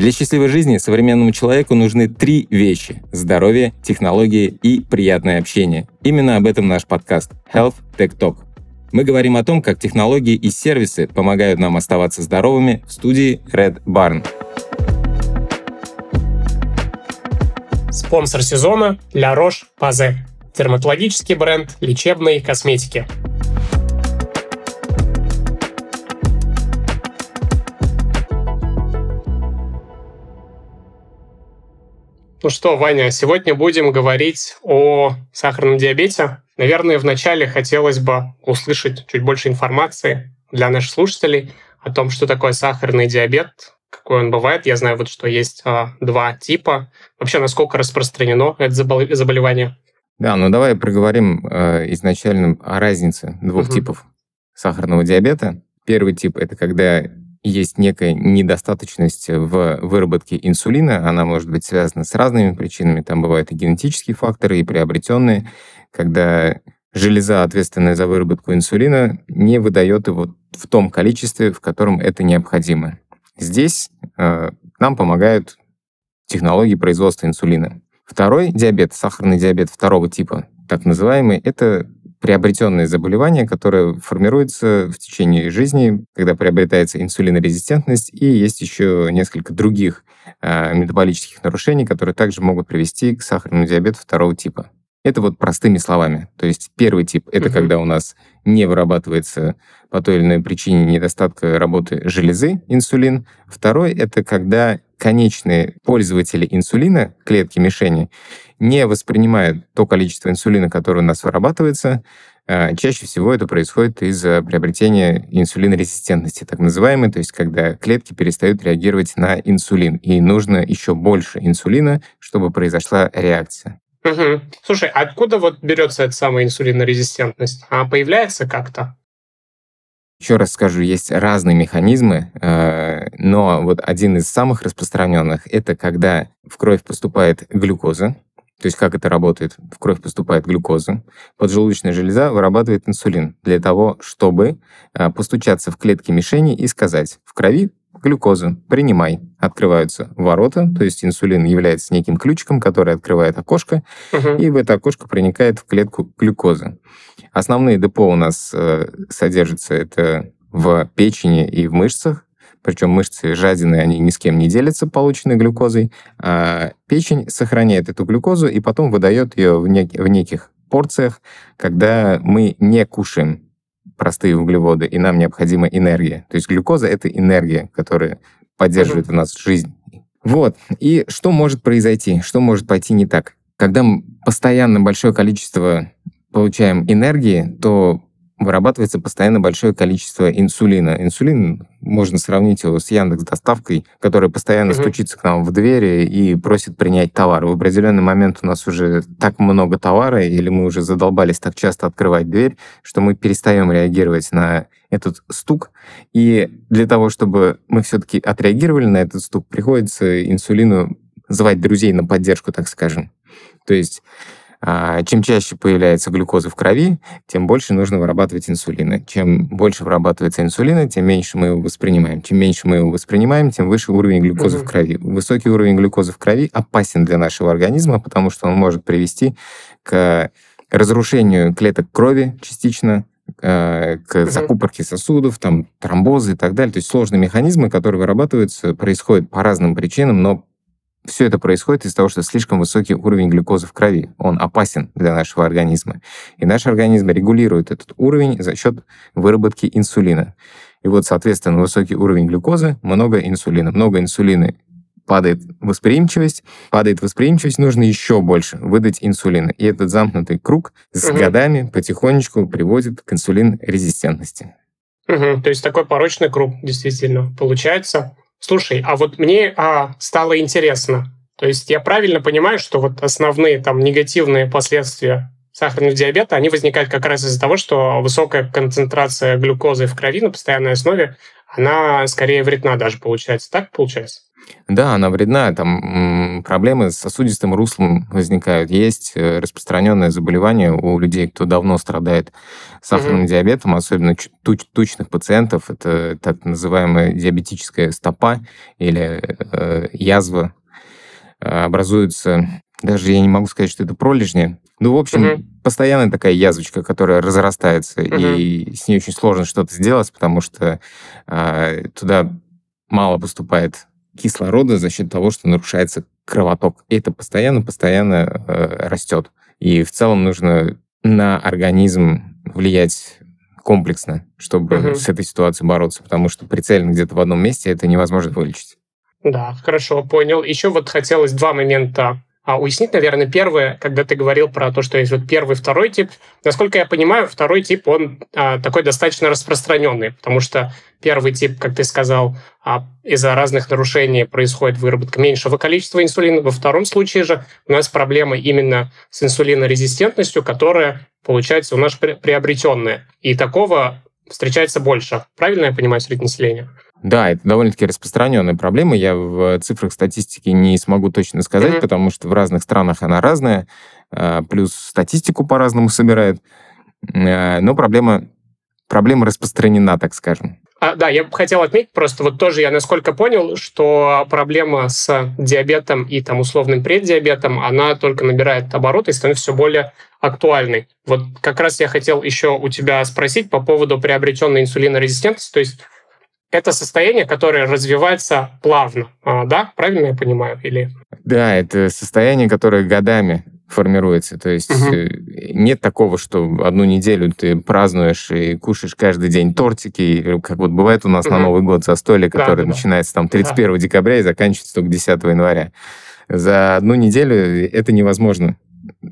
Для счастливой жизни современному человеку нужны три вещи – здоровье, технологии и приятное общение. Именно об этом наш подкаст Health Tech Talk. Мы говорим о том, как технологии и сервисы помогают нам оставаться здоровыми в студии Red Barn. Спонсор сезона – La Roche-Posay. Дерматологический бренд лечебной косметики. Ну что, Ваня, сегодня будем говорить о сахарном диабете. Наверное, вначале хотелось бы услышать чуть больше информации для наших слушателей о том, что такое сахарный диабет, какой он бывает. Я знаю, вот, что есть а, два типа. Вообще, насколько распространено это заболевание? Да, ну давай проговорим э, изначально о разнице двух угу. типов сахарного диабета. Первый тип это когда есть некая недостаточность в выработке инсулина. Она может быть связана с разными причинами. Там бывают и генетические факторы, и приобретенные, когда железа, ответственная за выработку инсулина, не выдает его в том количестве, в котором это необходимо. Здесь э, нам помогают технологии производства инсулина. Второй диабет, сахарный диабет второго типа, так называемый, это приобретенное заболевание, которое формируется в течение жизни, когда приобретается инсулинорезистентность, и есть еще несколько других э, метаболических нарушений, которые также могут привести к сахарному диабету второго типа. Это вот простыми словами. То есть первый тип — это угу. когда у нас не вырабатывается по той или иной причине недостатка работы железы инсулин. Второй — это когда конечные пользователи инсулина, клетки мишени, не воспринимают то количество инсулина, которое у нас вырабатывается, а, чаще всего это происходит из-за приобретения инсулинорезистентности, так называемой, то есть когда клетки перестают реагировать на инсулин, и нужно еще больше инсулина, чтобы произошла реакция. Угу. Слушай, а откуда вот берется эта самая инсулинорезистентность? Она появляется как-то? Еще раз скажу, есть разные механизмы, э, но вот один из самых распространенных — это когда в кровь поступает глюкоза, то есть как это работает? В кровь поступает глюкоза, поджелудочная железа вырабатывает инсулин для того, чтобы а, постучаться в клетки мишени и сказать, в крови глюкоза, принимай. Открываются ворота, то есть инсулин является неким ключиком, который открывает окошко, угу. и в это окошко проникает в клетку глюкоза. Основные депо у нас э, содержатся это в печени и в мышцах, причем мышцы жадины, они ни с кем не делятся полученной глюкозой, а печень сохраняет эту глюкозу и потом выдает ее в, нек- в неких порциях, когда мы не кушаем простые углеводы, и нам необходима энергия. То есть глюкоза — это энергия, которая поддерживает у нас жизнь. Вот. И что может произойти? Что может пойти не так? Когда мы постоянно большое количество получаем энергии, то вырабатывается постоянно большое количество инсулина. Инсулин, можно сравнить его с Яндекс доставкой, которая постоянно угу. стучится к нам в двери и просит принять товар. В определенный момент у нас уже так много товара, или мы уже задолбались так часто открывать дверь, что мы перестаем реагировать на этот стук. И для того, чтобы мы все-таки отреагировали на этот стук, приходится инсулину звать друзей на поддержку, так скажем. То есть чем чаще появляется глюкоза в крови, тем больше нужно вырабатывать инсулина. Чем больше вырабатывается инсулина, тем меньше мы его воспринимаем. Чем меньше мы его воспринимаем, тем выше уровень глюкозы угу. в крови. Высокий уровень глюкозы в крови опасен для нашего организма, потому что он может привести к разрушению клеток крови частично, а, к закупорке сосудов, там, тромбозы и так далее. То есть сложные механизмы, которые вырабатываются, происходят по разным причинам, но все это происходит из-за того, что слишком высокий уровень глюкозы в крови. Он опасен для нашего организма. И наш организм регулирует этот уровень за счет выработки инсулина. И вот, соответственно, высокий уровень глюкозы, много инсулина. Много инсулина падает восприимчивость, падает восприимчивость, нужно еще больше выдать инсулина. И этот замкнутый круг с угу. годами потихонечку приводит к инсулин-резистентности. Угу. То есть такой порочный круг действительно получается. Слушай, а вот мне а, стало интересно. То есть я правильно понимаю, что вот основные там негативные последствия сахарного диабета, они возникают как раз из-за того, что высокая концентрация глюкозы в крови на постоянной основе, она скорее вредна даже получается. Так получается? Да, она вредна. Там проблемы с сосудистым руслом возникают. Есть э, распространенное заболевание у людей, кто давно страдает сахарным mm-hmm. диабетом, особенно туч- тучных пациентов. Это так называемая диабетическая стопа или э, язва. Образуется, даже я не могу сказать, что это пролежни. Ну, в общем, mm-hmm. постоянная такая язвочка, которая разрастается, mm-hmm. и с ней очень сложно что-то сделать, потому что э, туда мало поступает кислорода за счет того, что нарушается кровоток. И это постоянно-постоянно э, растет. И в целом нужно на организм влиять комплексно, чтобы угу. с этой ситуацией бороться, потому что прицельно где-то в одном месте это невозможно вылечить. Да, хорошо, понял. Еще вот хотелось два момента а уяснить, наверное, первое, когда ты говорил про то, что есть вот первый, второй тип. Насколько я понимаю, второй тип, он а, такой достаточно распространенный, потому что первый тип, как ты сказал, а, из-за разных нарушений происходит выработка меньшего количества инсулина. Во втором случае же у нас проблема именно с инсулинорезистентностью, которая, получается, у нас приобретенная. И такого встречается больше. Правильно я понимаю среди населения? Да, это довольно-таки распространенная проблема. Я в цифрах статистики не смогу точно сказать, mm-hmm. потому что в разных странах она разная, а, плюс статистику по-разному собирают. А, но проблема, проблема распространена, так скажем. А, да, я бы хотел отметить просто, вот тоже я насколько понял, что проблема с диабетом и там условным преддиабетом, она только набирает обороты и становится все более актуальной. Вот как раз я хотел еще у тебя спросить по поводу приобретенной инсулинорезистентности, то есть это состояние, которое развивается плавно, а, да? Правильно я понимаю? Или... Да, это состояние, которое годами формируется. То есть угу. нет такого, что одну неделю ты празднуешь и кушаешь каждый день тортики, как вот бывает у нас угу. на Новый год застолье, которое да, начинается там 31 да. декабря и заканчивается только 10 января. За одну неделю это невозможно.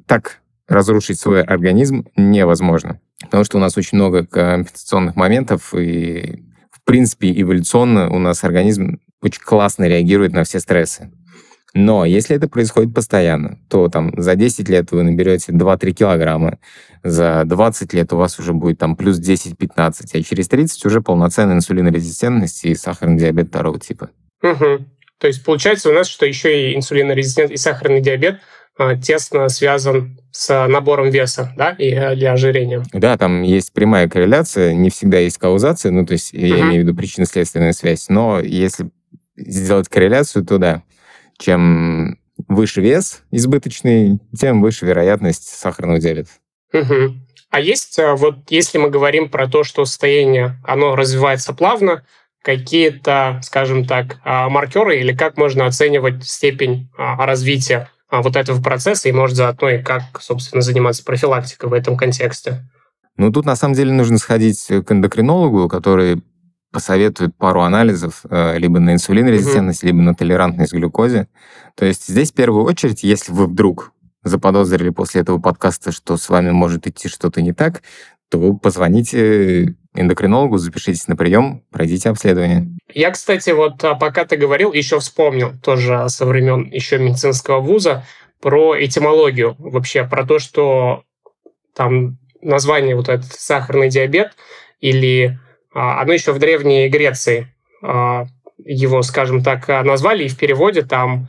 Так разрушить свой организм невозможно. Потому что у нас очень много компенсационных моментов, и принципе, эволюционно у нас организм очень классно реагирует на все стрессы. Но если это происходит постоянно, то там за 10 лет вы наберете 2-3 килограмма, за 20 лет у вас уже будет там плюс 10-15, а через 30 уже полноценная инсулинорезистентность и сахарный диабет второго типа. Угу. То есть получается у нас, что еще и инсулинорезистент, и сахарный диабет тесно связан с набором веса, да, и э, для ожирения. Да, там есть прямая корреляция, не всегда есть каузация, ну, то есть я имею в виду причинно-следственная связь, но если сделать корреляцию, то да, чем выше вес избыточный, тем выше вероятность сахарного диабета. Угу. А есть, э, вот если мы говорим про то, что состояние, оно развивается плавно, какие-то, скажем так, а, маркеры или как можно оценивать степень а, развития вот этого процесса и, может, заодно и как, собственно, заниматься профилактикой в этом контексте. Ну, тут на самом деле нужно сходить к эндокринологу, который посоветует пару анализов э, либо на инсулинорезистентность, mm-hmm. либо на толерантность к глюкозе. То есть здесь в первую очередь, если вы вдруг заподозрили после этого подкаста, что с вами может идти что-то не так, то позвоните эндокринологу, запишитесь на прием, пройдите обследование. Я, кстати, вот а, пока ты говорил, еще вспомнил тоже со времен еще медицинского вуза про этимологию, вообще про то, что там название вот этот сахарный диабет или а, оно еще в Древней Греции а, его, скажем так, назвали, и в переводе там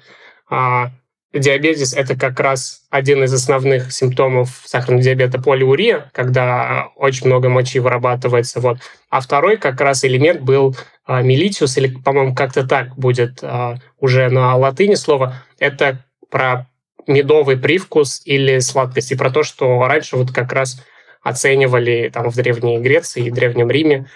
диабетис – это как раз один из основных симптомов сахарного диабета – полиурия, когда очень много мочи вырабатывается. Вот. А второй как раз элемент был а, милитиус, или, по-моему, как-то так будет а, уже на латыни слово. Это про медовый привкус или сладкость, и про то, что раньше вот как раз оценивали там в Древней Греции и Древнем Риме,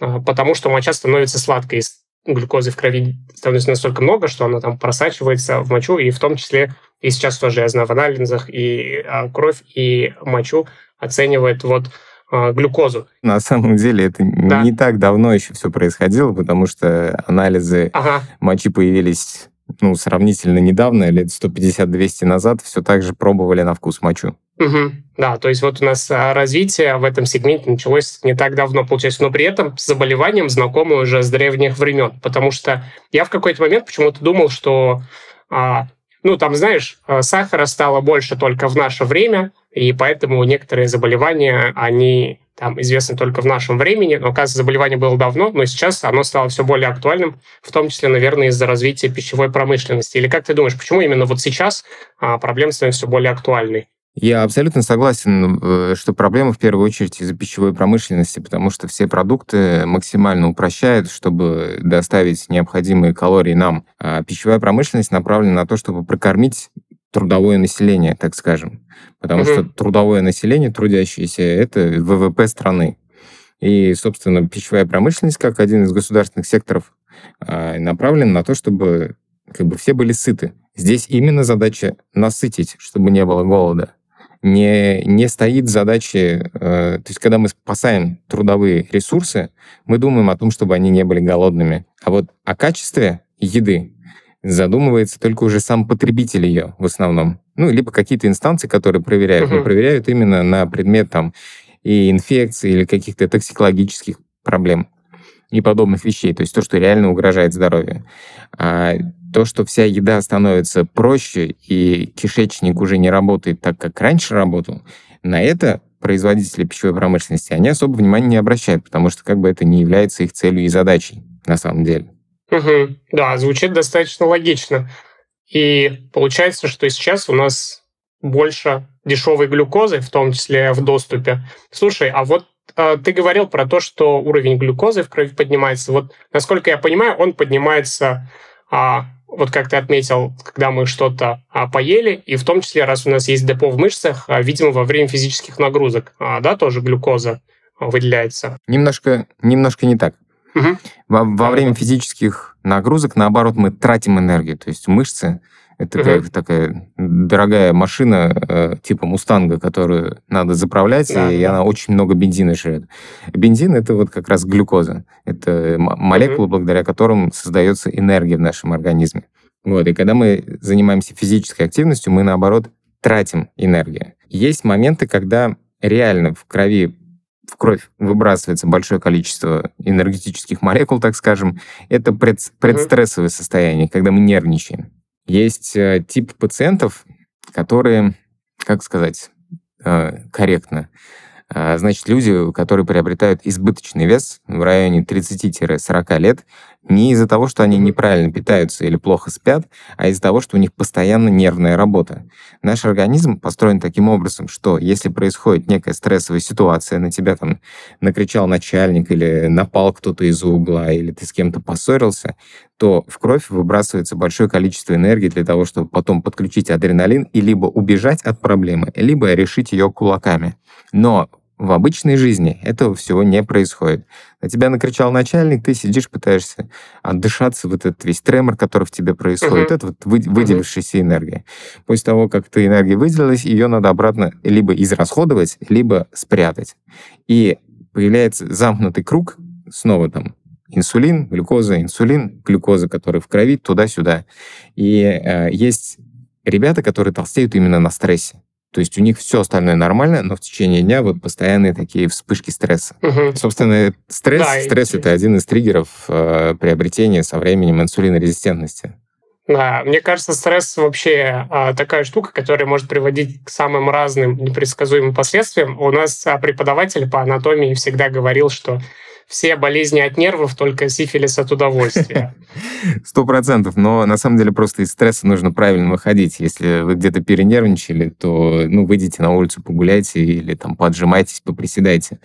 а, потому что моча становится сладкой глюкозы в крови становится настолько много, что она там просачивается в мочу, и в том числе, и сейчас тоже я знаю в анализах, и а, кровь, и мочу оценивает вот а, глюкозу. На самом деле это да. не так давно еще все происходило, потому что анализы ага. мочи появились ну, сравнительно недавно, лет 150-200 назад, все так же пробовали на вкус мочу. Угу. Да, то есть вот у нас а, развитие в этом сегменте началось не так давно, получается, но при этом с заболеванием знакомы уже с древних времен, потому что я в какой-то момент почему-то думал, что, а, ну, там, знаешь, а, сахара стало больше только в наше время, и поэтому некоторые заболевания, они там известны только в нашем времени, но, оказывается, заболевание было давно, но сейчас оно стало все более актуальным, в том числе, наверное, из-за развития пищевой промышленности. Или как ты думаешь, почему именно вот сейчас а, проблема становится все более актуальной? Я абсолютно согласен, э, что проблема в первую очередь из-за пищевой промышленности, потому что все продукты максимально упрощают, чтобы доставить необходимые калории нам. А пищевая промышленность направлена на то, чтобы прокормить трудовое население, так скажем. Потому угу. что трудовое население, трудящееся, это ВВП страны. И, собственно, пищевая промышленность, как один из государственных секторов, а, направлена на то, чтобы как бы все были сыты. Здесь именно задача насытить, чтобы не было голода не, не стоит задачи... Э, то есть, когда мы спасаем трудовые ресурсы, мы думаем о том, чтобы они не были голодными. А вот о качестве еды задумывается только уже сам потребитель ее в основном. Ну, либо какие-то инстанции, которые проверяют, uh-huh. но проверяют именно на предмет там и инфекции или каких-то токсикологических проблем и подобных вещей, то есть то, что реально угрожает здоровью. А то, что вся еда становится проще и кишечник уже не работает так, как раньше работал, на это производители пищевой промышленности, они особо внимания не обращают, потому что как бы это не является их целью и задачей на самом деле. Угу. Да, звучит достаточно логично. И получается, что сейчас у нас больше дешевой глюкозы, в том числе в доступе. Слушай, а вот э, ты говорил про то, что уровень глюкозы в крови поднимается. Вот, насколько я понимаю, он поднимается а, вот как ты отметил, когда мы что-то а, поели, и в том числе, раз у нас есть депо в мышцах, а, видимо, во время физических нагрузок, а, да, тоже глюкоза выделяется. Немножко, немножко не так. Угу. Во, во время физических нагрузок, наоборот, мы тратим энергию. То есть мышцы это угу. как такая дорогая машина э, типа Мустанга, которую надо заправлять, да, и да. она очень много бензина жрет. Бензин это вот как раз глюкоза. Это молекулы, угу. благодаря которым создается энергия в нашем организме. Вот, и когда мы занимаемся физической активностью, мы наоборот тратим энергию. Есть моменты, когда реально в крови в кровь выбрасывается большое количество энергетических молекул, так скажем. Это пред, предстрессовое состояние, когда мы нервничаем. Есть э, тип пациентов, которые, как сказать э, корректно, а, значит, люди, которые приобретают избыточный вес в районе 30-40 лет, не из-за того, что они неправильно питаются или плохо спят, а из-за того, что у них постоянно нервная работа. Наш организм построен таким образом, что если происходит некая стрессовая ситуация, на тебя там накричал начальник или напал кто-то из угла, или ты с кем-то поссорился, то в кровь выбрасывается большое количество энергии для того, чтобы потом подключить адреналин и либо убежать от проблемы, либо решить ее кулаками. Но в обычной жизни этого всего не происходит. На тебя накричал начальник, ты сидишь, пытаешься отдышаться, вот этот весь тремор, который в тебе происходит, uh-huh. это вот вы, выделившаяся uh-huh. энергия. После того, как эта энергия выделилась, ее надо обратно либо израсходовать, либо спрятать. И появляется замкнутый круг, снова там инсулин, глюкоза, инсулин, глюкоза, который в крови, туда-сюда. И э, есть ребята, которые толстеют именно на стрессе. То есть у них все остальное нормально, но в течение дня вот постоянные такие вспышки стресса. Угу. Собственно, стресс, да, стресс и... это один из триггеров э, приобретения со временем инсулинорезистентности. Да, мне кажется, стресс вообще а, такая штука, которая может приводить к самым разным непредсказуемым последствиям. У нас а, преподаватель по анатомии всегда говорил, что все болезни от нервов, только сифилис от удовольствия. Сто процентов, но на самом деле просто из стресса нужно правильно выходить. Если вы где-то перенервничали, то ну, выйдите на улицу, погуляйте или там поджимайтесь, поприседайте.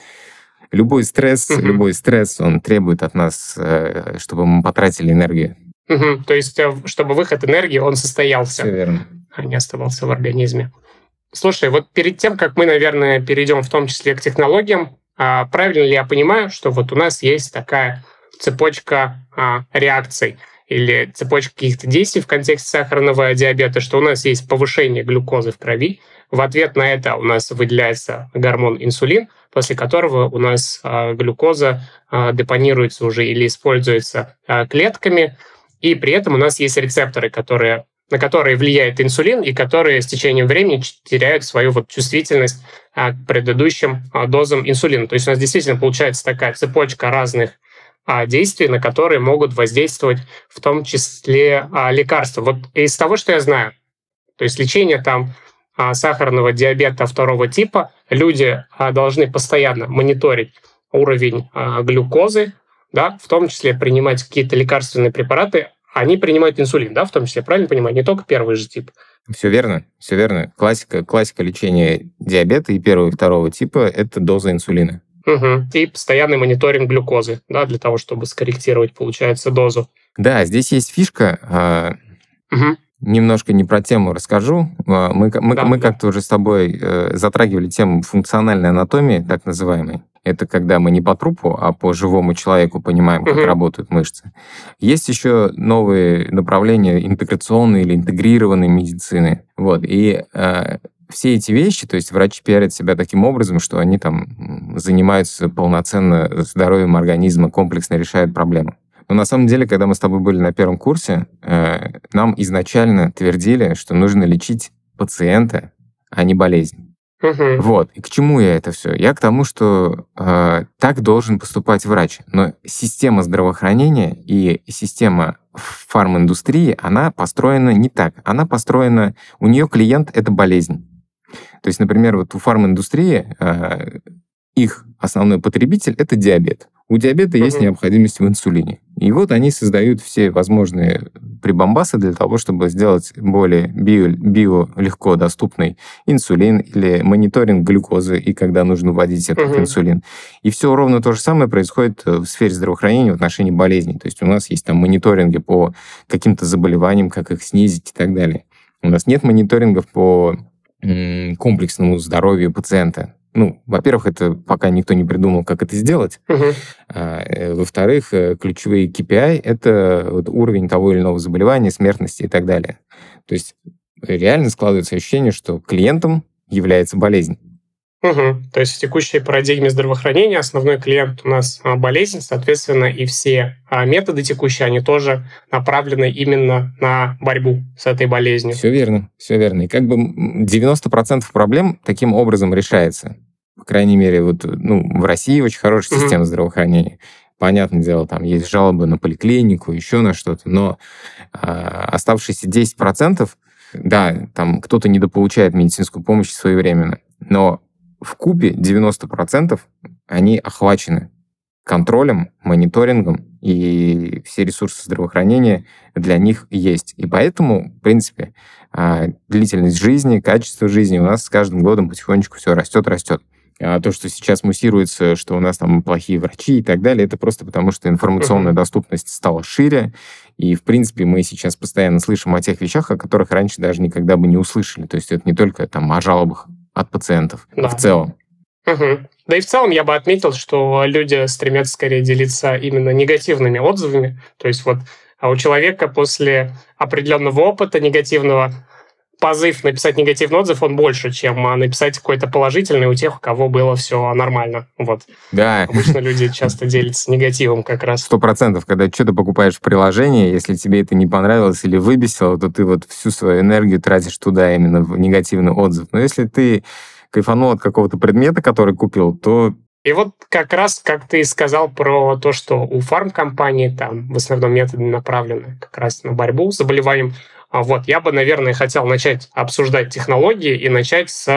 Любой стресс, угу. любой стресс, он требует от нас, э, чтобы мы потратили энергию. Угу. То есть, э, чтобы выход энергии, он состоялся. Все верно. А не оставался в организме. Слушай, вот перед тем, как мы, наверное, перейдем в том числе к технологиям, а, правильно ли я понимаю, что вот у нас есть такая цепочка а, реакций или цепочка каких-то действий в контексте сахарного диабета, что у нас есть повышение глюкозы в крови, в ответ на это у нас выделяется гормон инсулин, после которого у нас а, глюкоза депонируется уже или используется клетками, и при этом у нас есть рецепторы, которые на которые влияет инсулин и которые с течением времени теряют свою вот чувствительность а, к предыдущим а, дозам инсулина. То есть у нас действительно получается такая цепочка разных а, действий, на которые могут воздействовать в том числе лекарства. Вот из того, что я знаю, то есть лечение там сахарного диабета второго типа люди должны постоянно мониторить уровень глюкозы, да, в том числе принимать какие-то лекарственные препараты. Они принимают инсулин, да, в том числе, правильно понимаю, не только первый же тип. Все верно, все верно. Классика, классика лечения диабета и первого и второго типа – это доза инсулина. Угу. И постоянный мониторинг глюкозы, да, для того, чтобы скорректировать, получается, дозу. Да, здесь есть фишка. Угу. Немножко не про тему расскажу. Мы, мы, да, мы да. как-то уже с тобой э, затрагивали тему функциональной анатомии, так называемой. Это когда мы не по трупу, а по живому человеку понимаем, как угу. работают мышцы. Есть еще новые направления интеграционной или интегрированной медицины. Вот. И э, все эти вещи, то есть врачи пиарят себя таким образом, что они там занимаются полноценно здоровьем организма, комплексно решают проблему. Но на самом деле, когда мы с тобой были на первом курсе, э, нам изначально твердили, что нужно лечить пациента, а не болезнь. Угу. Вот. И к чему я это все? Я к тому, что э, так должен поступать врач. Но система здравоохранения и система фарминдустрии, она построена не так. Она построена... У нее клиент — это болезнь. То есть, например, вот у фарминдустрии э, их основной потребитель — это диабет. У диабета угу. есть необходимость в инсулине. И вот они создают все возможные прибамбасы для того, чтобы сделать более био, био легко доступный инсулин или мониторинг глюкозы, и когда нужно вводить этот угу. инсулин. И все ровно то же самое происходит э, в сфере здравоохранения в отношении болезней. То есть у нас есть там мониторинги по каким-то заболеваниям, как их снизить и так далее. У нас нет мониторингов по комплексному здоровью пациента. Ну, во-первых, это пока никто не придумал, как это сделать. Угу. А, во-вторых, э, ключевые KPI — это вот уровень того или иного заболевания, смертности и так далее. То есть реально складывается ощущение, что клиентом является болезнь. Угу. То есть в текущей парадигме здравоохранения основной клиент у нас а, болезнь, соответственно, и все а, методы текущие, они тоже направлены именно на борьбу с этой болезнью. Все верно, все верно. И как бы 90% проблем таким образом решается. Крайней мере, вот ну, в России очень хорошая угу. система здравоохранения. Понятное дело, там есть жалобы на поликлинику, еще на что-то, но а, оставшиеся 10%, да, там кто-то недополучает медицинскую помощь своевременно, но в купе 90% они охвачены контролем, мониторингом, и все ресурсы здравоохранения для них есть. И поэтому, в принципе, а, длительность жизни, качество жизни у нас с каждым годом потихонечку все растет, растет. А то, что сейчас муссируется, что у нас там плохие врачи и так далее, это просто потому, что информационная uh-huh. доступность стала шире, и, в принципе, мы сейчас постоянно слышим о тех вещах, о которых раньше даже никогда бы не услышали. То есть это не только там о жалобах от пациентов да. в целом. Угу. Да и в целом я бы отметил, что люди стремятся скорее делиться именно негативными отзывами. То есть вот а у человека после определенного опыта негативного позыв написать негативный отзыв, он больше, чем а, написать какой-то положительный у тех, у кого было все нормально. Вот. Да. Обычно люди часто делятся негативом как раз. Сто процентов. Когда что-то покупаешь в приложении, если тебе это не понравилось или выбесило, то ты вот всю свою энергию тратишь туда, именно в негативный отзыв. Но если ты кайфанул от какого-то предмета, который купил, то и вот как раз, как ты сказал про то, что у фармкомпании там в основном методы направлены как раз на борьбу с заболеванием, вот, я бы, наверное, хотел начать обсуждать технологии и начать с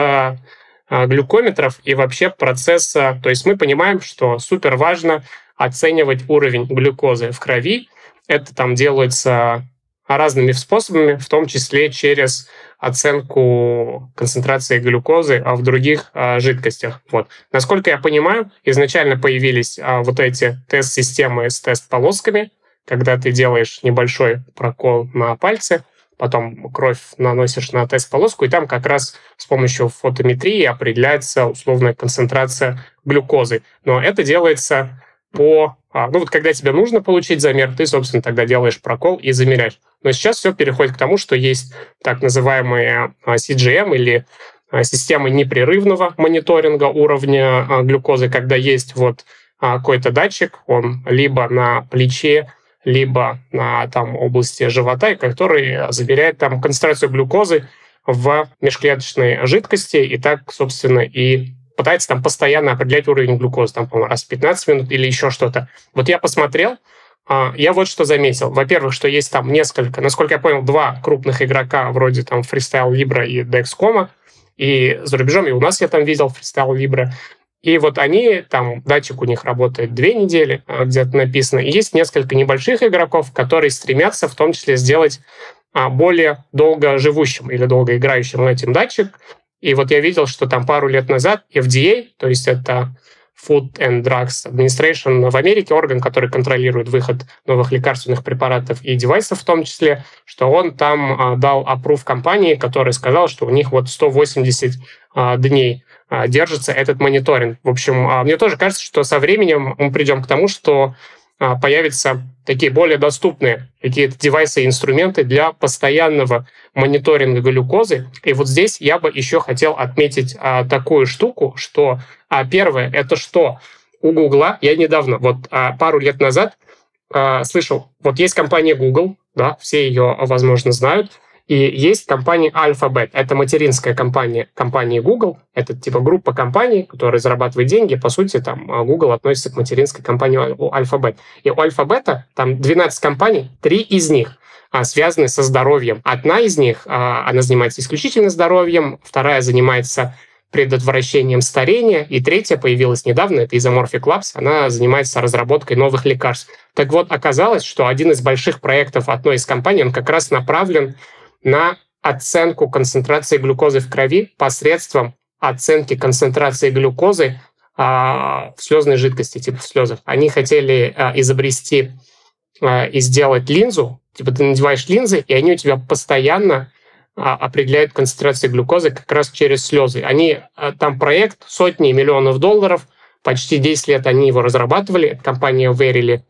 а, глюкометров и вообще процесса. То есть мы понимаем, что супер важно оценивать уровень глюкозы в крови. Это там делается разными способами, в том числе через оценку концентрации глюкозы а в других а, жидкостях. Вот. Насколько я понимаю, изначально появились а, вот эти тест-системы с тест-полосками, когда ты делаешь небольшой прокол на пальце, потом кровь наносишь на тест-полоску, и там как раз с помощью фотометрии определяется условная концентрация глюкозы. Но это делается по... А, ну вот когда тебе нужно получить замер, ты, собственно, тогда делаешь прокол и замеряешь. Но сейчас все переходит к тому, что есть так называемые а, CGM или а, системы непрерывного мониторинга уровня глюкозы, когда есть вот какой-то датчик, он либо на плече, либо на там, области живота, который замеряет там концентрацию глюкозы в межклеточной жидкости, и так, собственно, и пытается там постоянно определять уровень глюкозы, там, по-моему, раз в 15 минут или еще что-то. Вот я посмотрел, а, я вот что заметил. Во-первых, что есть там несколько, насколько я понял, два крупных игрока вроде там Freestyle Libra и Dexcom, и за рубежом, и у нас я там видел фристайл Libra. И вот они, там, датчик у них работает две недели, а, где-то написано. И есть несколько небольших игроков, которые стремятся в том числе сделать а, более долго живущим или долго играющим этим датчик. И вот я видел, что там пару лет назад FDA, то есть это Food and Drugs Administration в Америке, орган, который контролирует выход новых лекарственных препаратов и девайсов в том числе, что он там а, дал опрув компании, которая сказала, что у них вот 180 а, дней держится этот мониторинг. В общем, а, мне тоже кажется, что со временем мы придем к тому, что а, появятся такие более доступные какие-то девайсы и инструменты для постоянного мониторинга глюкозы. И вот здесь я бы еще хотел отметить а, такую штуку, что а, первое, это что у Гугла, я недавно, вот а, пару лет назад а, слышал, вот есть компания Google, да, все ее, возможно, знают, и есть компания Alphabet. Это материнская компания компании Google. Это типа группа компаний, которые зарабатывают деньги. По сути, там а, Google относится к материнской компании Alphabet. И у Alphabet там 12 компаний, три из них а, связаны со здоровьем. Одна из них, а, она занимается исключительно здоровьем, вторая занимается предотвращением старения, и третья появилась недавно, это Isomorphic Labs, она занимается разработкой новых лекарств. Так вот, оказалось, что один из больших проектов одной из компаний, он как раз направлен на оценку концентрации глюкозы в крови посредством оценки концентрации глюкозы а, в слезной жидкости, типа в слезах. Они хотели а, изобрести а, и сделать линзу, типа ты надеваешь линзы, и они у тебя постоянно определяют концентрацию глюкозы как раз через слезы. Они, там проект сотни миллионов долларов, почти 10 лет они его разрабатывали, компания Verily,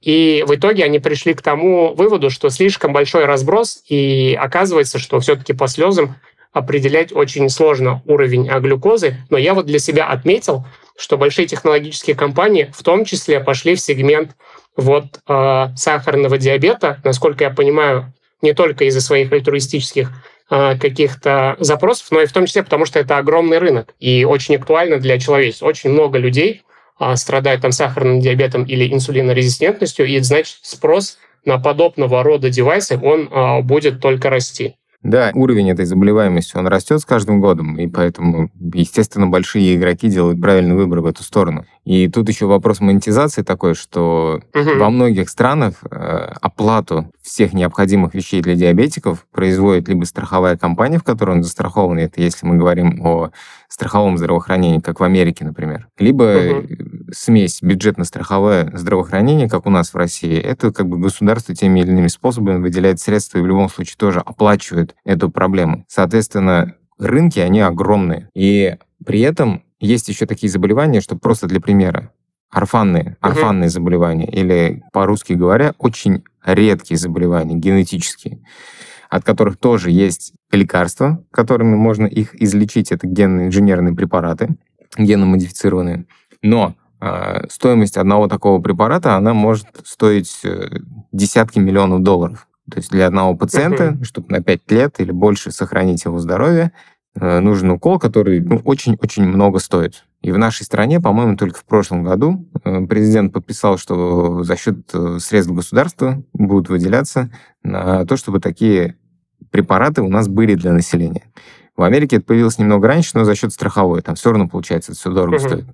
и в итоге они пришли к тому выводу, что слишком большой разброс, и оказывается, что все-таки по слезам определять очень сложно уровень глюкозы. Но я вот для себя отметил, что большие технологические компании в том числе пошли в сегмент вот э, сахарного диабета, насколько я понимаю, не только из-за своих альтруистических э, каких-то запросов, но и в том числе потому, что это огромный рынок и очень актуально для человечества. Очень много людей а, страдают там сахарным диабетом или инсулинорезистентностью, и значит спрос на подобного рода девайсы, он а, будет только расти. Да, уровень этой заболеваемости, он растет с каждым годом, и поэтому, естественно, большие игроки делают правильный выбор в эту сторону. И тут еще вопрос монетизации такой, что угу. во многих странах э, оплату всех необходимых вещей для диабетиков производит либо страховая компания, в которой он застрахован, это если мы говорим о страховом здравоохранении, как в Америке, например, либо угу. Смесь бюджетно-страховое здравоохранение, как у нас в России, это как бы государство теми или иными способами выделяет средства и в любом случае тоже оплачивает эту проблему. Соответственно, рынки, они огромные. И при этом есть еще такие заболевания, что просто для примера. Орфанные, орфанные uh-huh. заболевания, или, по-русски говоря, очень редкие заболевания, генетические, от которых тоже есть лекарства, которыми можно их излечить. Это генно-инженерные препараты, генно-модифицированные. Но стоимость одного такого препарата, она может стоить э, десятки миллионов долларов. То есть для одного пациента, uh-huh. чтобы на 5 лет или больше сохранить его здоровье, Э, нужен укол, который ну, очень-очень много стоит. И в нашей стране, по-моему, только в прошлом году э, президент подписал, что за счет средств государства будут выделяться на то, чтобы такие препараты у нас были для населения. В Америке это появилось немного раньше, но за счет страховой. Там все равно, получается, это все дорого uh-huh. стоит.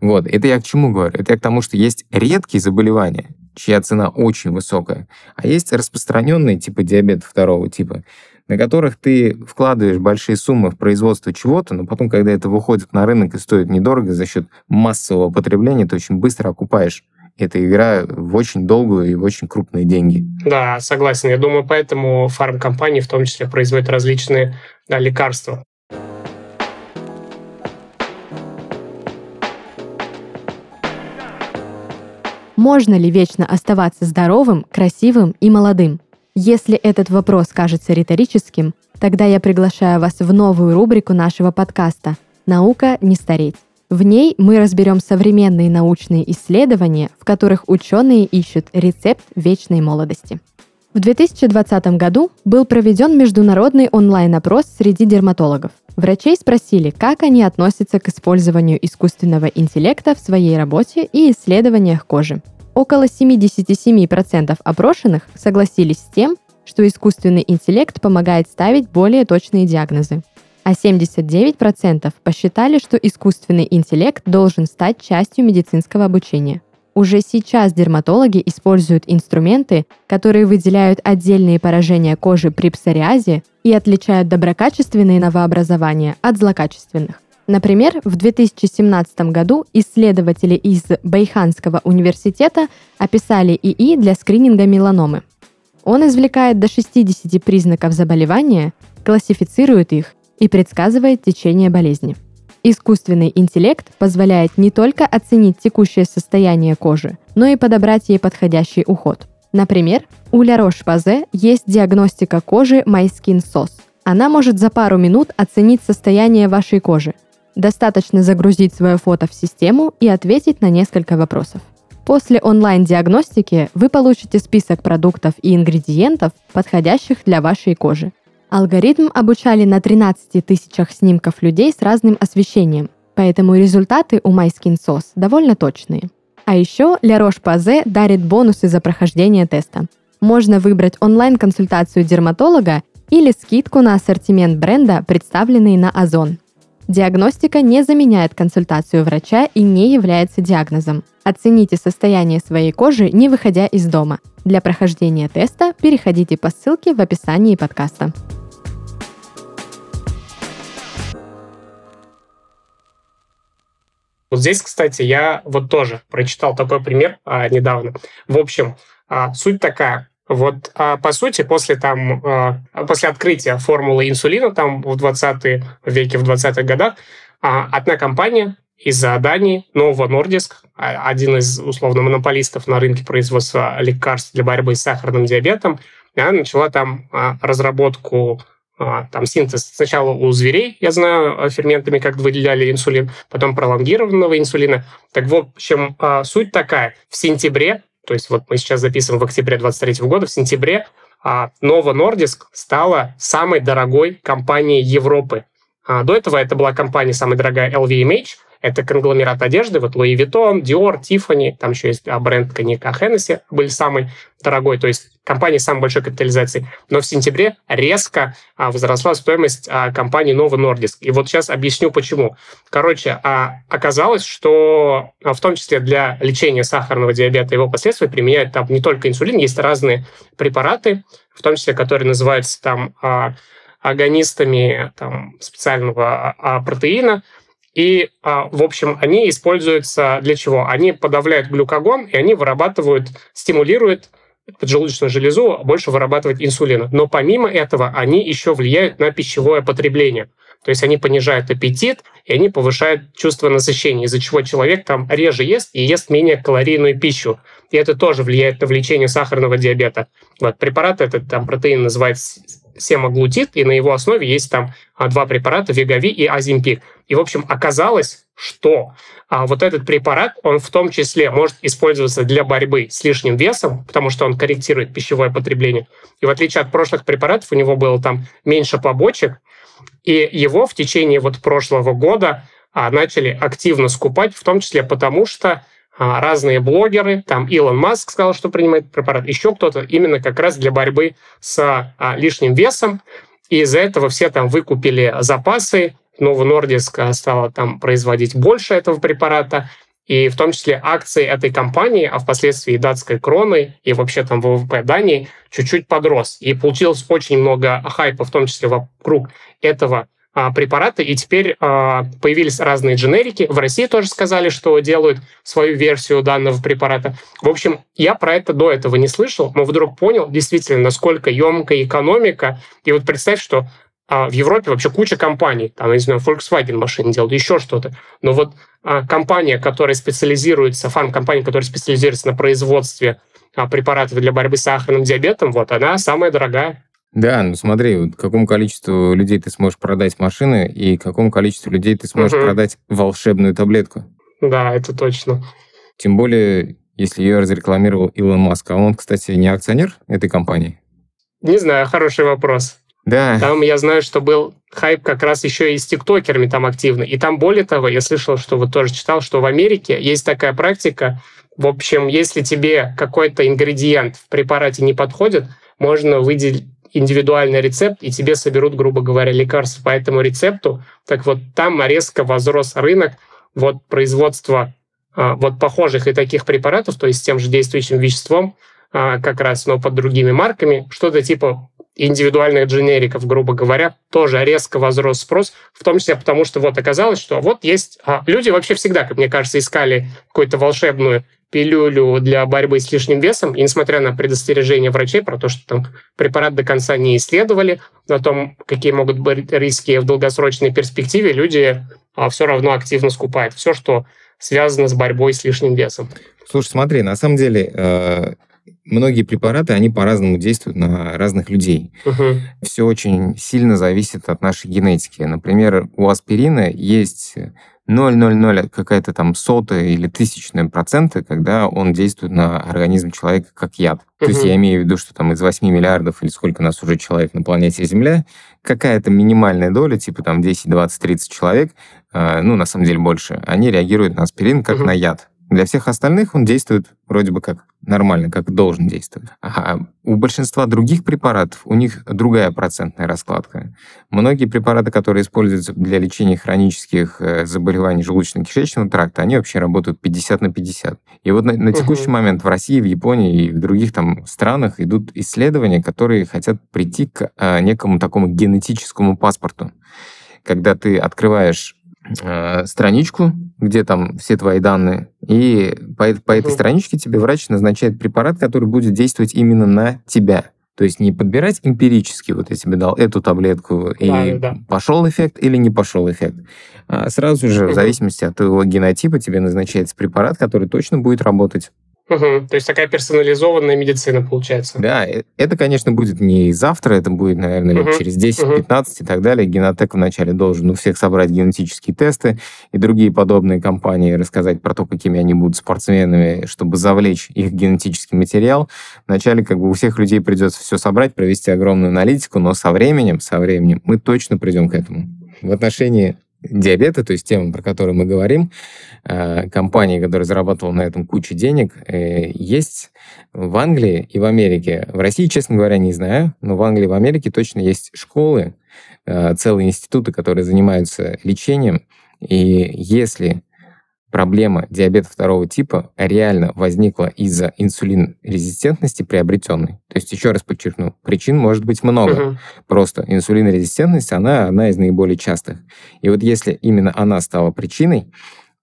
Вот. Это я к чему говорю? Это я к тому, что есть редкие заболевания, чья цена очень высокая, а есть распространенные типа диабета второго типа, на которых ты вкладываешь большие суммы в производство чего-то, но потом, когда это выходит на рынок и стоит недорого за счет массового потребления, ты очень быстро окупаешь эта игра в очень долгую и в очень крупные деньги. Да, согласен. Я думаю, поэтому фармкомпании в том числе производят различные да, лекарства. Можно ли вечно оставаться здоровым, красивым и молодым? Если этот вопрос кажется риторическим, тогда я приглашаю вас в новую рубрику нашего подкаста «Наука не стареть». В ней мы разберем современные научные исследования, в которых ученые ищут рецепт вечной молодости. В 2020 году был проведен международный онлайн-опрос среди дерматологов. Врачей спросили, как они относятся к использованию искусственного интеллекта в своей работе и исследованиях кожи. Около 77% опрошенных согласились с тем, что искусственный интеллект помогает ставить более точные диагнозы. а 79% посчитали, что искусственный интеллект должен стать частью медицинского обучения. Уже сейчас дерматологи используют инструменты, которые выделяют отдельные поражения кожи при псориазе и отличают доброкачественные новообразования от злокачественных. Например, в 2017 году исследователи из Байханского университета описали ИИ для скрининга меланомы. Он извлекает до 60 признаков заболевания, классифицирует их и предсказывает течение болезни. Искусственный интеллект позволяет не только оценить текущее состояние кожи, но и подобрать ей подходящий уход. Например, у La Roche-Posay есть диагностика кожи MySkin SOS. Она может за пару минут оценить состояние вашей кожи. Достаточно загрузить свое фото в систему и ответить на несколько вопросов. После онлайн-диагностики вы получите список продуктов и ингредиентов, подходящих для вашей кожи. Алгоритм обучали на 13 тысячах снимков людей с разным освещением, поэтому результаты у MySkinSauce довольно точные. А еще La Roche-Posay дарит бонусы за прохождение теста. Можно выбрать онлайн-консультацию дерматолога или скидку на ассортимент бренда, представленный на Озон. Диагностика не заменяет консультацию врача и не является диагнозом. Оцените состояние своей кожи, не выходя из дома. Для прохождения теста переходите по ссылке в описании подкаста. Вот здесь, кстати, я вот тоже прочитал такой пример а, недавно. В общем, а, суть такая. Вот, а, по сути, после, там, а, после открытия формулы инсулина там, в 20 веке, в 20-х годах, а, одна компания из-за Дании, Novo Nordisk, а, один из, условно, монополистов на рынке производства лекарств для борьбы с сахарным диабетом, она начала там разработку там синтез сначала у зверей, я знаю, ферментами, как выделяли инсулин, потом пролонгированного инсулина. Так в общем, суть такая. В сентябре, то есть вот мы сейчас записываем в октябре 2023 года, в сентябре Novo Nordisk стала самой дорогой компанией Европы. До этого это была компания самая дорогая LVMH, это конгломерат одежды, вот Louis Vuitton, Dior, Tiffany, там еще есть бренд коньяка Hennessy, были самый дорогой, то есть компании с самой большой капитализацией. Но в сентябре резко а, возросла стоимость а, компании Novo Nordisk. И вот сейчас объясню, почему. Короче, а, оказалось, что а, в том числе для лечения сахарного диабета и его последствий применяют там не только инсулин, есть разные препараты, в том числе, которые называются там а, агонистами там, специального а, протеина, и, а, в общем, они используются для чего? Они подавляют глюкогон, и они вырабатывают, стимулируют поджелудочную железу больше вырабатывать инсулина. Но помимо этого они еще влияют на пищевое потребление. То есть они понижают аппетит, и они повышают чувство насыщения, из-за чего человек там реже ест и ест менее калорийную пищу. И это тоже влияет на лечение сахарного диабета. Вот препарат этот, там протеин называется семаглутид, и на его основе есть там а, два препарата, Wegovy и Ozempic. И, в общем, оказалось, что а, вот этот препарат, он в том числе может использоваться для борьбы с лишним весом, потому что он корректирует пищевое потребление. И в отличие от прошлых препаратов, у него было там меньше побочек, и его в течение вот прошлого года а, начали активно скупать, в том числе потому, что а, разные блогеры, там Илон Маск сказал, что принимает препарат, еще кто-то именно как раз для борьбы с а, лишним весом. И из-за этого все там выкупили запасы, Novo Nordisk стала там производить больше этого препарата, и в том числе акции этой компании, а впоследствии датской кроны и вообще там ВВП Дании чуть-чуть подрос. И получилось очень много хайпа, в том числе вокруг этого а, препараты, и теперь а, появились разные дженерики. В России тоже сказали, что делают свою версию данного препарата. В общем, я про это до этого не слышал, но вдруг понял действительно, насколько емкая экономика. И вот представь, что а, в Европе вообще куча компаний, там, не знаю, Volkswagen машины делают, еще что-то. Но вот компания, которая специализируется, фан-компания, которая специализируется на производстве препаратов для борьбы с сахарным диабетом, вот она самая дорогая. Да, ну смотри, вот какому количеству людей ты сможешь продать машины и какому количеству людей ты сможешь угу. продать волшебную таблетку. Да, это точно. Тем более, если ее разрекламировал Илон Маск. А он, кстати, не акционер этой компании? Не знаю, хороший вопрос. Да. Там я знаю, что был хайп как раз еще и с тиктокерами там активно. И там, более того, я слышал, что вот тоже читал, что в Америке есть такая практика. В общем, если тебе какой-то ингредиент в препарате не подходит, можно выделить индивидуальный рецепт, и тебе соберут, грубо говоря, лекарства по этому рецепту. Так вот, там резко возрос рынок вот производства а, вот похожих и таких препаратов, то есть с тем же действующим веществом, а, как раз, но под другими марками, что-то типа индивидуальных дженериков, грубо говоря, тоже резко возрос спрос, в том числе потому, что вот оказалось, что вот есть... А, люди вообще всегда, как мне кажется, искали какую-то волшебную пилюлю для борьбы с лишним весом, и несмотря на предостережение врачей про то, что там препарат до конца не исследовали, о том, какие могут быть риски в долгосрочной перспективе, люди а, все равно активно скупают все, что связано с борьбой с лишним весом. Слушай, смотри, на самом деле э, многие препараты, они по-разному действуют на разных людей. Угу. Все очень сильно зависит от нашей генетики. Например, у аспирина есть 0,00 какая-то там сотая или тысячная процента, когда он действует на организм человека как яд. Угу. То есть я имею в виду, что там из 8 миллиардов или сколько нас уже человек на планете Земля, какая-то минимальная доля, типа там 10, 20, 30 человек, э, ну, на самом деле больше, они реагируют на аспирин как угу. на яд. Для всех остальных он действует вроде бы как нормально, как должен действовать. А у большинства других препаратов у них другая процентная раскладка. Многие препараты, которые используются для лечения хронических э, заболеваний желудочно-кишечного тракта, они вообще работают 50 на 50. И вот на, на текущий угу. момент в России, в Японии и в других там странах идут исследования, которые хотят прийти к а, некому такому генетическому паспорту. Когда ты открываешь э, страничку, где там все твои данные, и по, по этой страничке тебе врач назначает препарат, который будет действовать именно на тебя. То есть не подбирать эмпирически, вот я тебе дал эту таблетку, да, и да. пошел эффект или не пошел эффект. А сразу же, в зависимости от твоего генотипа, тебе назначается препарат, который точно будет работать Угу. То есть такая персонализованная медицина получается. Да, э, это, конечно, будет не завтра, это будет, наверное, лет угу. через 10-15 угу. и так далее. Генотек вначале должен у всех собрать генетические тесты и другие подобные компании рассказать про то, какими они будут спортсменами, чтобы завлечь их генетический материал. Вначале как бы у всех людей придется все собрать, провести огромную аналитику, но со временем, со временем мы точно придем к этому. В отношении диабета, то есть тема, про которую мы говорим, э, компании, которая зарабатывала на этом кучу денег, э, есть в Англии и в Америке. В России, честно говоря, не знаю, но в Англии и в Америке точно есть школы, э, целые институты, которые занимаются лечением. И если проблема диабета второго типа реально возникла из-за инсулинрезистентности приобретенной. То есть, еще раз подчеркну, причин может быть много. Угу. Просто инсулинорезистентность, она одна из наиболее частых. И вот если именно она стала причиной,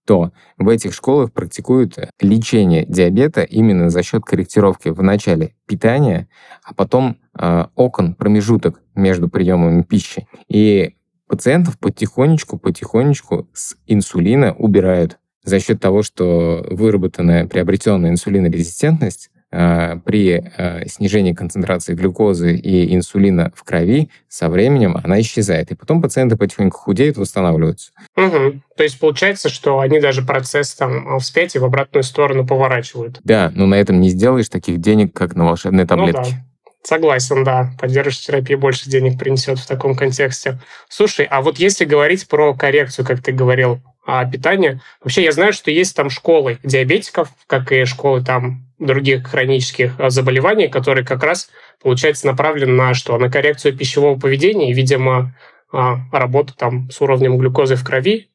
то в этих школах практикуют лечение диабета именно за счет корректировки в начале питания, а потом э, окон, промежуток между приемами пищи. И пациентов потихонечку, потихонечку с инсулина убирают за счет того, что выработанная, приобретенная инсулинорезистентность э, при э, снижении концентрации глюкозы и инсулина в крови со временем она исчезает. И потом пациенты потихоньку худеют, восстанавливаются. Угу. То есть получается, что они даже процесс там вспять и в обратную сторону поворачивают. Да, но на этом не сделаешь таких денег, как на волшебной таблетке. Ну, да. Согласен, да. Поддерживающая терапия больше денег принесет в таком контексте. Слушай, а вот если говорить про коррекцию, как ты говорил, а, питания. Вообще я знаю, что есть там школы диабетиков, как и школы там других хронических а, заболеваний, которые как раз, получается, направлены на что? На коррекцию пищевого поведения и, видимо, а, работу там с уровнем глюкозы в крови.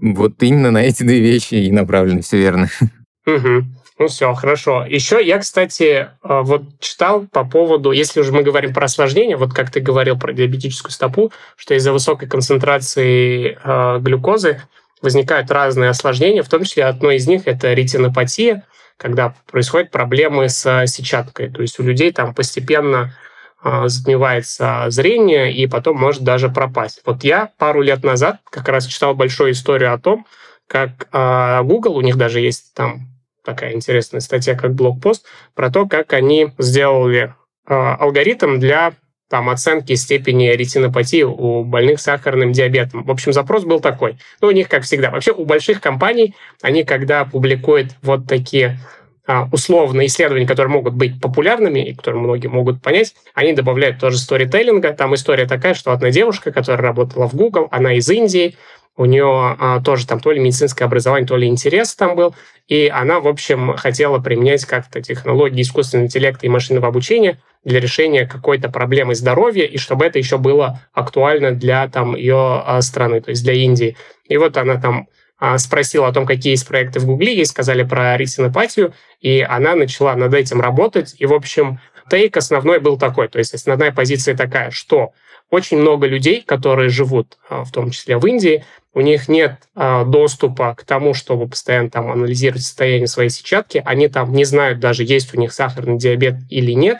Вот именно на эти две вещи и направлены, все верно. Угу. Ну все, хорошо. Еще я, кстати, вот читал по поводу, если уже мы говорим про осложнения, вот как ты говорил про диабетическую стопу, что из-за высокой концентрации э, глюкозы возникают разные осложнения, в том числе одно из них это ретинопатия, когда происходят проблемы с сетчаткой. То есть у людей там постепенно а, затмевается зрение и потом может даже пропасть. Вот я пару лет назад как раз читал большую историю о том, как а, Google, у них даже есть там такая интересная статья, как блокпост, про то, как они сделали алгоритм для там, оценки степени ретинопатии у больных сахарным диабетом. В общем, запрос был такой. Ну, у них, как всегда. Вообще, у больших компаний, они, когда публикуют вот такие а, условные исследования, которые могут быть популярными и которые многие могут понять, они добавляют тоже сторителлинга. Там история такая, что одна девушка, которая работала в Google, она из Индии, у нее а, тоже там то ли медицинское образование, то ли интерес там был, и она, в общем, хотела применять как-то технологии искусственного интеллекта и машинного обучения для решения какой-то проблемы здоровья, и чтобы это еще было актуально для там ее а, страны, то есть для Индии. И вот она там а, спросила о том, какие есть проекты в Гугле, ей сказали про ретинопатию, и она начала над этим работать. И, в общем, тейк основной был такой, то есть основная позиция такая, что очень много людей, которые живут, а, в том числе в Индии, у них нет а, доступа к тому, чтобы постоянно там анализировать состояние своей сетчатки, они там не знают даже, есть у них сахарный диабет или нет,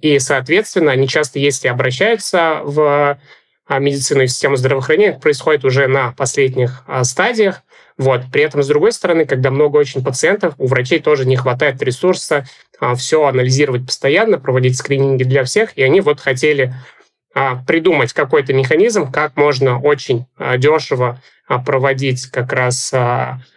и, соответственно, они часто, если обращаются в а, медицину и систему здравоохранения, происходит уже на последних стадиях, вот. При этом, с другой стороны, когда много очень пациентов, у врачей тоже не хватает ресурса все анализировать постоянно, проводить скрининги для всех, и они вот хотели придумать какой-то механизм, как можно очень а, дешево а, проводить как раз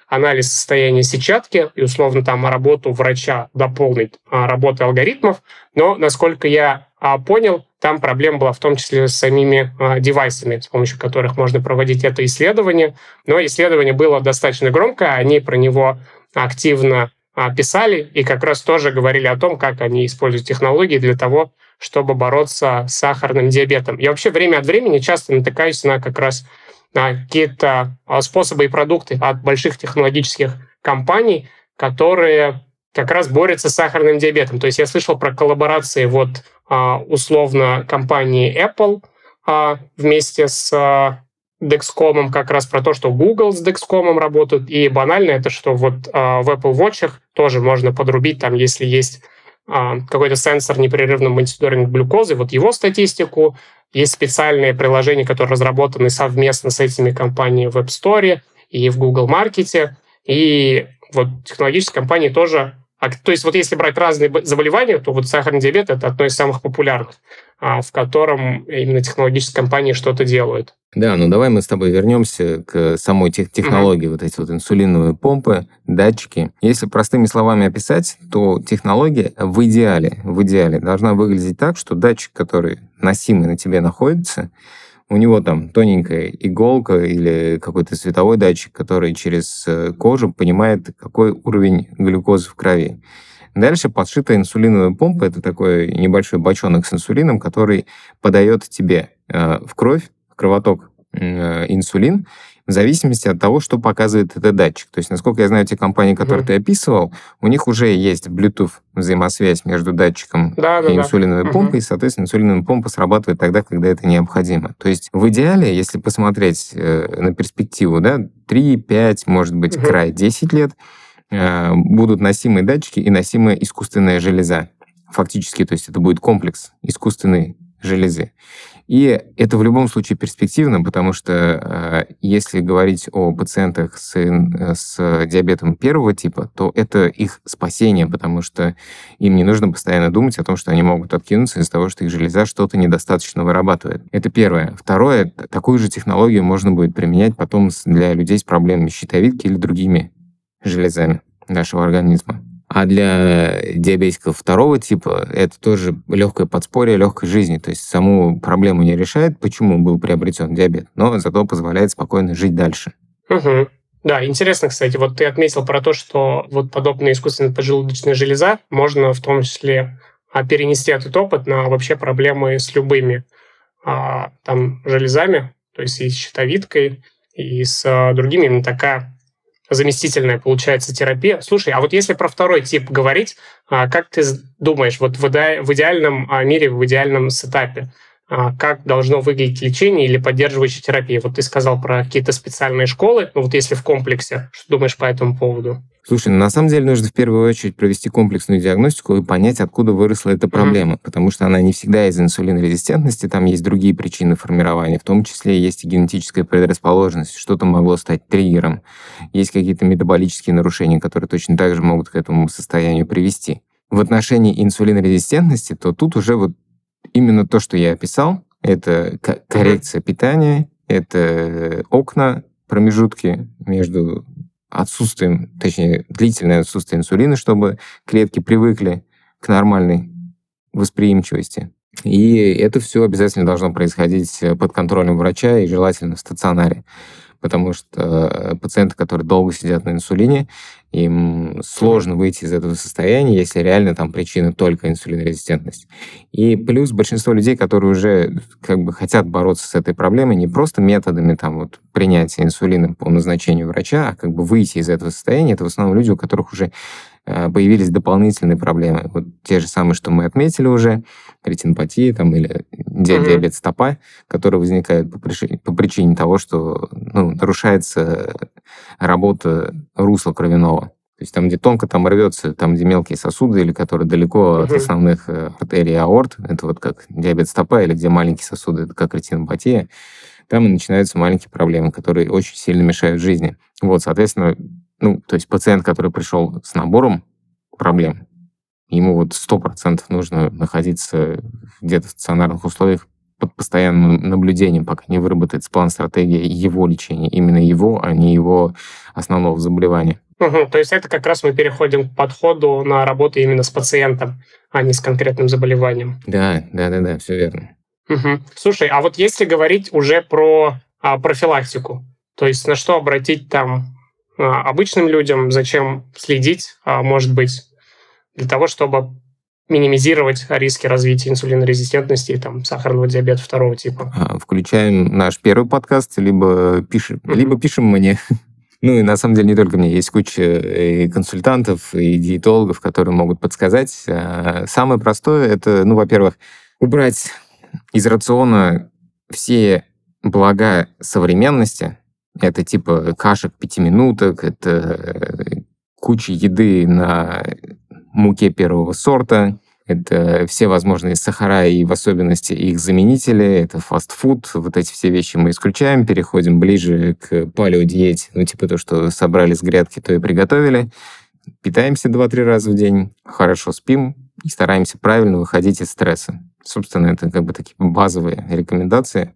анализ состояния сетчатки и условно там работу врача дополнить работой алгоритмов. Но, насколько я понял, там проблема была в том числе с самими девайсами, с помощью которых можно проводить это исследование. Но исследование было достаточно громкое, они про него активно писали и как раз тоже говорили о том, как они используют технологии для того, чтобы бороться с сахарным диабетом. Я вообще время от времени часто натыкаюсь на как раз на какие-то а, способы и продукты от больших технологических компаний, которые как раз борются с сахарным диабетом. То есть я слышал про коллаборации вот а, условно компании Apple а, вместе с Dexcom как раз про то, что Google с Dexcom работают. И банально это, что вот в Apple Watch тоже можно подрубить, там, если есть а, какой-то сенсор непрерывно мониторинг глюкозы, вот его статистику. Есть специальные приложения, которые разработаны совместно с этими компаниями в App Store и в Google Market. И вот технологические компании тоже то есть вот если брать разные заболевания, то вот сахарный диабет – это одно из самых популярных, а, в котором именно технологические компании что-то делают. Да, ну давай мы с тобой вернемся к самой тех технологии, mm-hmm. вот эти вот инсулиновые помпы, датчики. Если простыми словами описать, то технология в идеале, в идеале должна выглядеть так, что датчик, который носимый на тебе находится, у него там тоненькая иголка или какой-то световой датчик, который через э, кожу понимает, какой уровень глюкозы в крови. Дальше подшита инсулиновая помпа. Это такой небольшой бочонок с инсулином, который подает тебе э, в кровь кровоток э, инсулин в зависимости от того, что показывает этот датчик. То есть, насколько я знаю, те компании, которые mm-hmm. ты описывал, у них уже есть Bluetooth взаимосвязь между датчиком да, и да, инсулиновой да. помпой, mm-hmm. и, соответственно, инсулиновая помпа срабатывает тогда, когда это необходимо. То есть, в идеале, если посмотреть э, на перспективу, да, 3, 5, может быть, mm-hmm. край 10 лет, э, будут носимые датчики и носимая искусственная железа. Фактически, то есть это будет комплекс искусственной железы. И это в любом случае перспективно, потому что э, если говорить о пациентах с, э, с диабетом первого типа, то это их спасение, потому что им не нужно постоянно думать о том, что они могут откинуться из-за того, что их железа что-то недостаточно вырабатывает. Это первое. Второе, такую же технологию можно будет применять потом для людей с проблемами щитовидки или другими железами нашего организма. А для диабетиков второго типа это тоже легкое подспорье легкой жизни. То есть саму проблему не решает, почему был приобретен диабет, но зато позволяет спокойно жить дальше. Угу. Да, интересно, кстати, вот ты отметил про то, что вот подобная искусственная поджелудочная железа можно в том числе а, перенести этот опыт на вообще проблемы с любыми а, там железами, то есть и с щитовидкой, и с а, другими. Именно такая заместительная, получается, терапия. Слушай, а вот если про второй тип говорить, а, как ты думаешь, вот в идеальном а, мире, в идеальном сетапе, как должно выглядеть лечение или поддерживающая терапия? Вот ты сказал про какие-то специальные школы, ну вот если в комплексе, что думаешь по этому поводу? Слушай, ну, на самом деле нужно в первую очередь провести комплексную диагностику и понять, откуда выросла эта проблема, mm-hmm. потому что она не всегда из инсулинорезистентности, там есть другие причины формирования, в том числе есть и генетическая предрасположенность, что-то могло стать триггером, есть какие-то метаболические нарушения, которые точно так же могут к этому состоянию привести. В отношении инсулинорезистентности, то тут уже вот именно то, что я описал, это коррекция питания, это окна, промежутки между отсутствием, точнее, длительное отсутствие инсулина, чтобы клетки привыкли к нормальной восприимчивости. И это все обязательно должно происходить под контролем врача и желательно в стационаре. Потому что пациенты, которые долго сидят на инсулине, им сложно выйти из этого состояния, если реально там причина только инсулинорезистентность. И плюс большинство людей, которые уже как бы хотят бороться с этой проблемой не просто методами там вот принятия инсулина по назначению врача, а как бы выйти из этого состояния, это в основном люди, у которых уже э, появились дополнительные проблемы. Вот те же самые, что мы отметили уже, ретинопатия там, или диабет mm-hmm. стопа, которые возникают по причине, по причине того, что ну, нарушается работа русла кровяного. То есть там, где тонко там рвется, там, где мелкие сосуды, или которые далеко mm-hmm. от основных э, артерий аорт, это вот как диабет стопа, или где маленькие сосуды, это как ретинопатия, там и начинаются маленькие проблемы, которые очень сильно мешают жизни. Вот, соответственно, ну, то есть пациент, который пришел с набором проблем, ему вот сто процентов нужно находиться где-то в стационарных условиях под постоянным наблюдением, пока не выработается план стратегии его лечения, именно его, а не его основного заболевания. Угу, то есть это как раз мы переходим к подходу на работу именно с пациентом, а не с конкретным заболеванием. Да, да, да, да, все верно. Угу. Слушай, а вот если говорить уже про а, профилактику, то есть на что обратить там обычным людям, зачем следить, а, может быть, для того, чтобы минимизировать риски развития инсулинорезистентности и там, сахарного диабета второго типа. А, включаем наш первый подкаст, либо пишем, mm-hmm. либо пишем мне. Ну и на самом деле не только мне, есть куча и консультантов, и диетологов, которые могут подсказать. А, самое простое это, ну, во-первых, убрать из рациона все блага современности. Это типа кашек пятиминуток, это куча еды на муке первого сорта, это все возможные сахара и в особенности их заменители, это фастфуд, вот эти все вещи мы исключаем, переходим ближе к палеодиете, ну типа то, что собрали с грядки, то и приготовили. Питаемся 2-3 раза в день, хорошо спим и стараемся правильно выходить из стресса. Собственно, это как бы такие базовые рекомендации,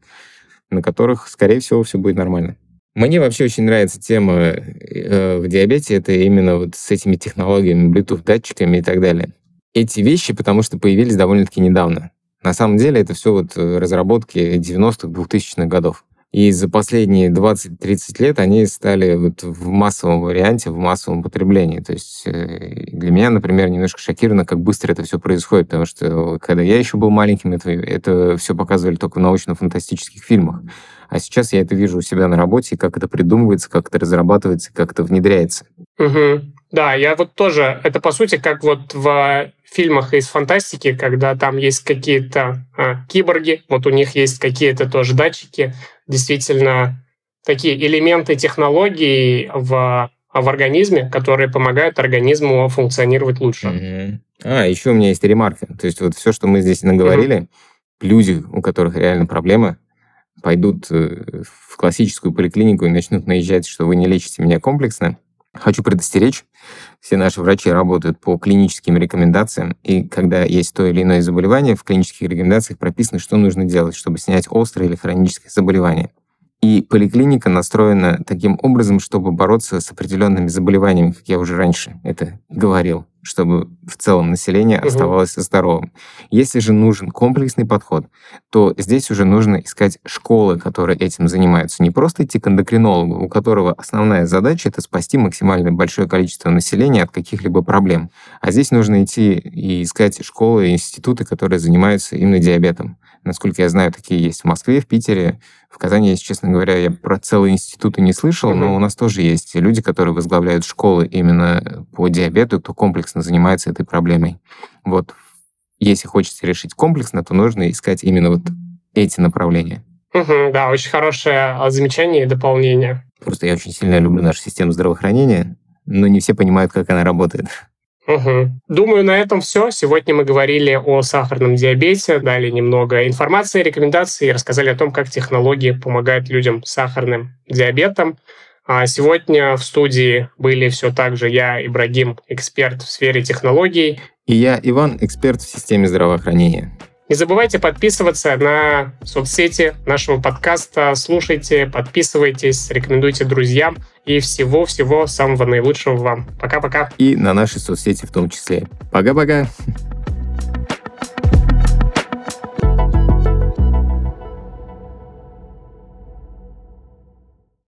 на которых, скорее всего, все будет нормально. Мне вообще очень нравится тема э, в диабете, это именно вот с этими технологиями, Bluetooth-датчиками и так далее. Эти вещи, потому что появились довольно-таки недавно. На самом деле это все вот э, разработки 90-х, 2000-х годов. И за последние 20-30 лет они стали вот в массовом варианте, в массовом потреблении. То есть э, для меня, например, немножко шокировано, как быстро это все происходит, потому что когда я еще был маленьким, это, это все показывали только в научно-фантастических фильмах. А сейчас я это вижу у себя на работе, как это придумывается, как это разрабатывается, как это внедряется. Угу. Да, я вот тоже, это по сути как вот в фильмах из фантастики, когда там есть какие-то а, киборги, вот у них есть какие-то тоже датчики, действительно такие элементы технологий в, в организме, которые помогают организму функционировать лучше. Mm-hmm. А, еще у меня есть ремарка. То есть вот все, что мы здесь наговорили, mm-hmm. люди, у которых реально проблемы, пойдут э, в классическую поликлинику и начнут наезжать, что вы не лечите меня комплексно, хочу предостеречь. Все наши врачи работают по клиническим рекомендациям, и когда есть то или иное заболевание, в клинических рекомендациях прописано, что нужно делать, чтобы снять острое или хроническое заболевание. И поликлиника настроена таким образом, чтобы бороться с определенными заболеваниями, как я уже раньше это говорил чтобы в целом население угу. оставалось здоровым. Если же нужен комплексный подход, то здесь уже нужно искать школы, которые этим занимаются. Не просто идти к эндокринологу, у которого основная задача — это спасти максимально большое количество населения от каких-либо проблем. А здесь нужно идти и искать школы и институты, которые занимаются именно диабетом. Насколько я знаю, такие есть в Москве, в Питере, в Казани, если честно говоря, я про целые институты не слышал, mm-hmm. но у нас тоже есть люди, которые возглавляют школы именно по диабету, кто комплексно занимается этой проблемой. Вот. Если хочется решить комплексно, то нужно искать именно вот эти направления. Угу, да, очень хорошее а, замечание и дополнение. Просто я очень сильно люблю нашу систему здравоохранения, но не все понимают, как она работает. Угу. Думаю, на этом все. Сегодня мы говорили о сахарном диабете, дали немного информации, рекомендаций и рассказали о том, как технологии помогают людям с сахарным диабетом. А сегодня в студии были все так же я, Ибрагим, эксперт в сфере технологий. И я, Иван, эксперт в системе здравоохранения. Не забывайте подписываться на соцсети нашего подкаста, слушайте, подписывайтесь, рекомендуйте друзьям и всего-всего самого наилучшего вам. Пока-пока. И на наши соцсети в том числе. Пока-пока.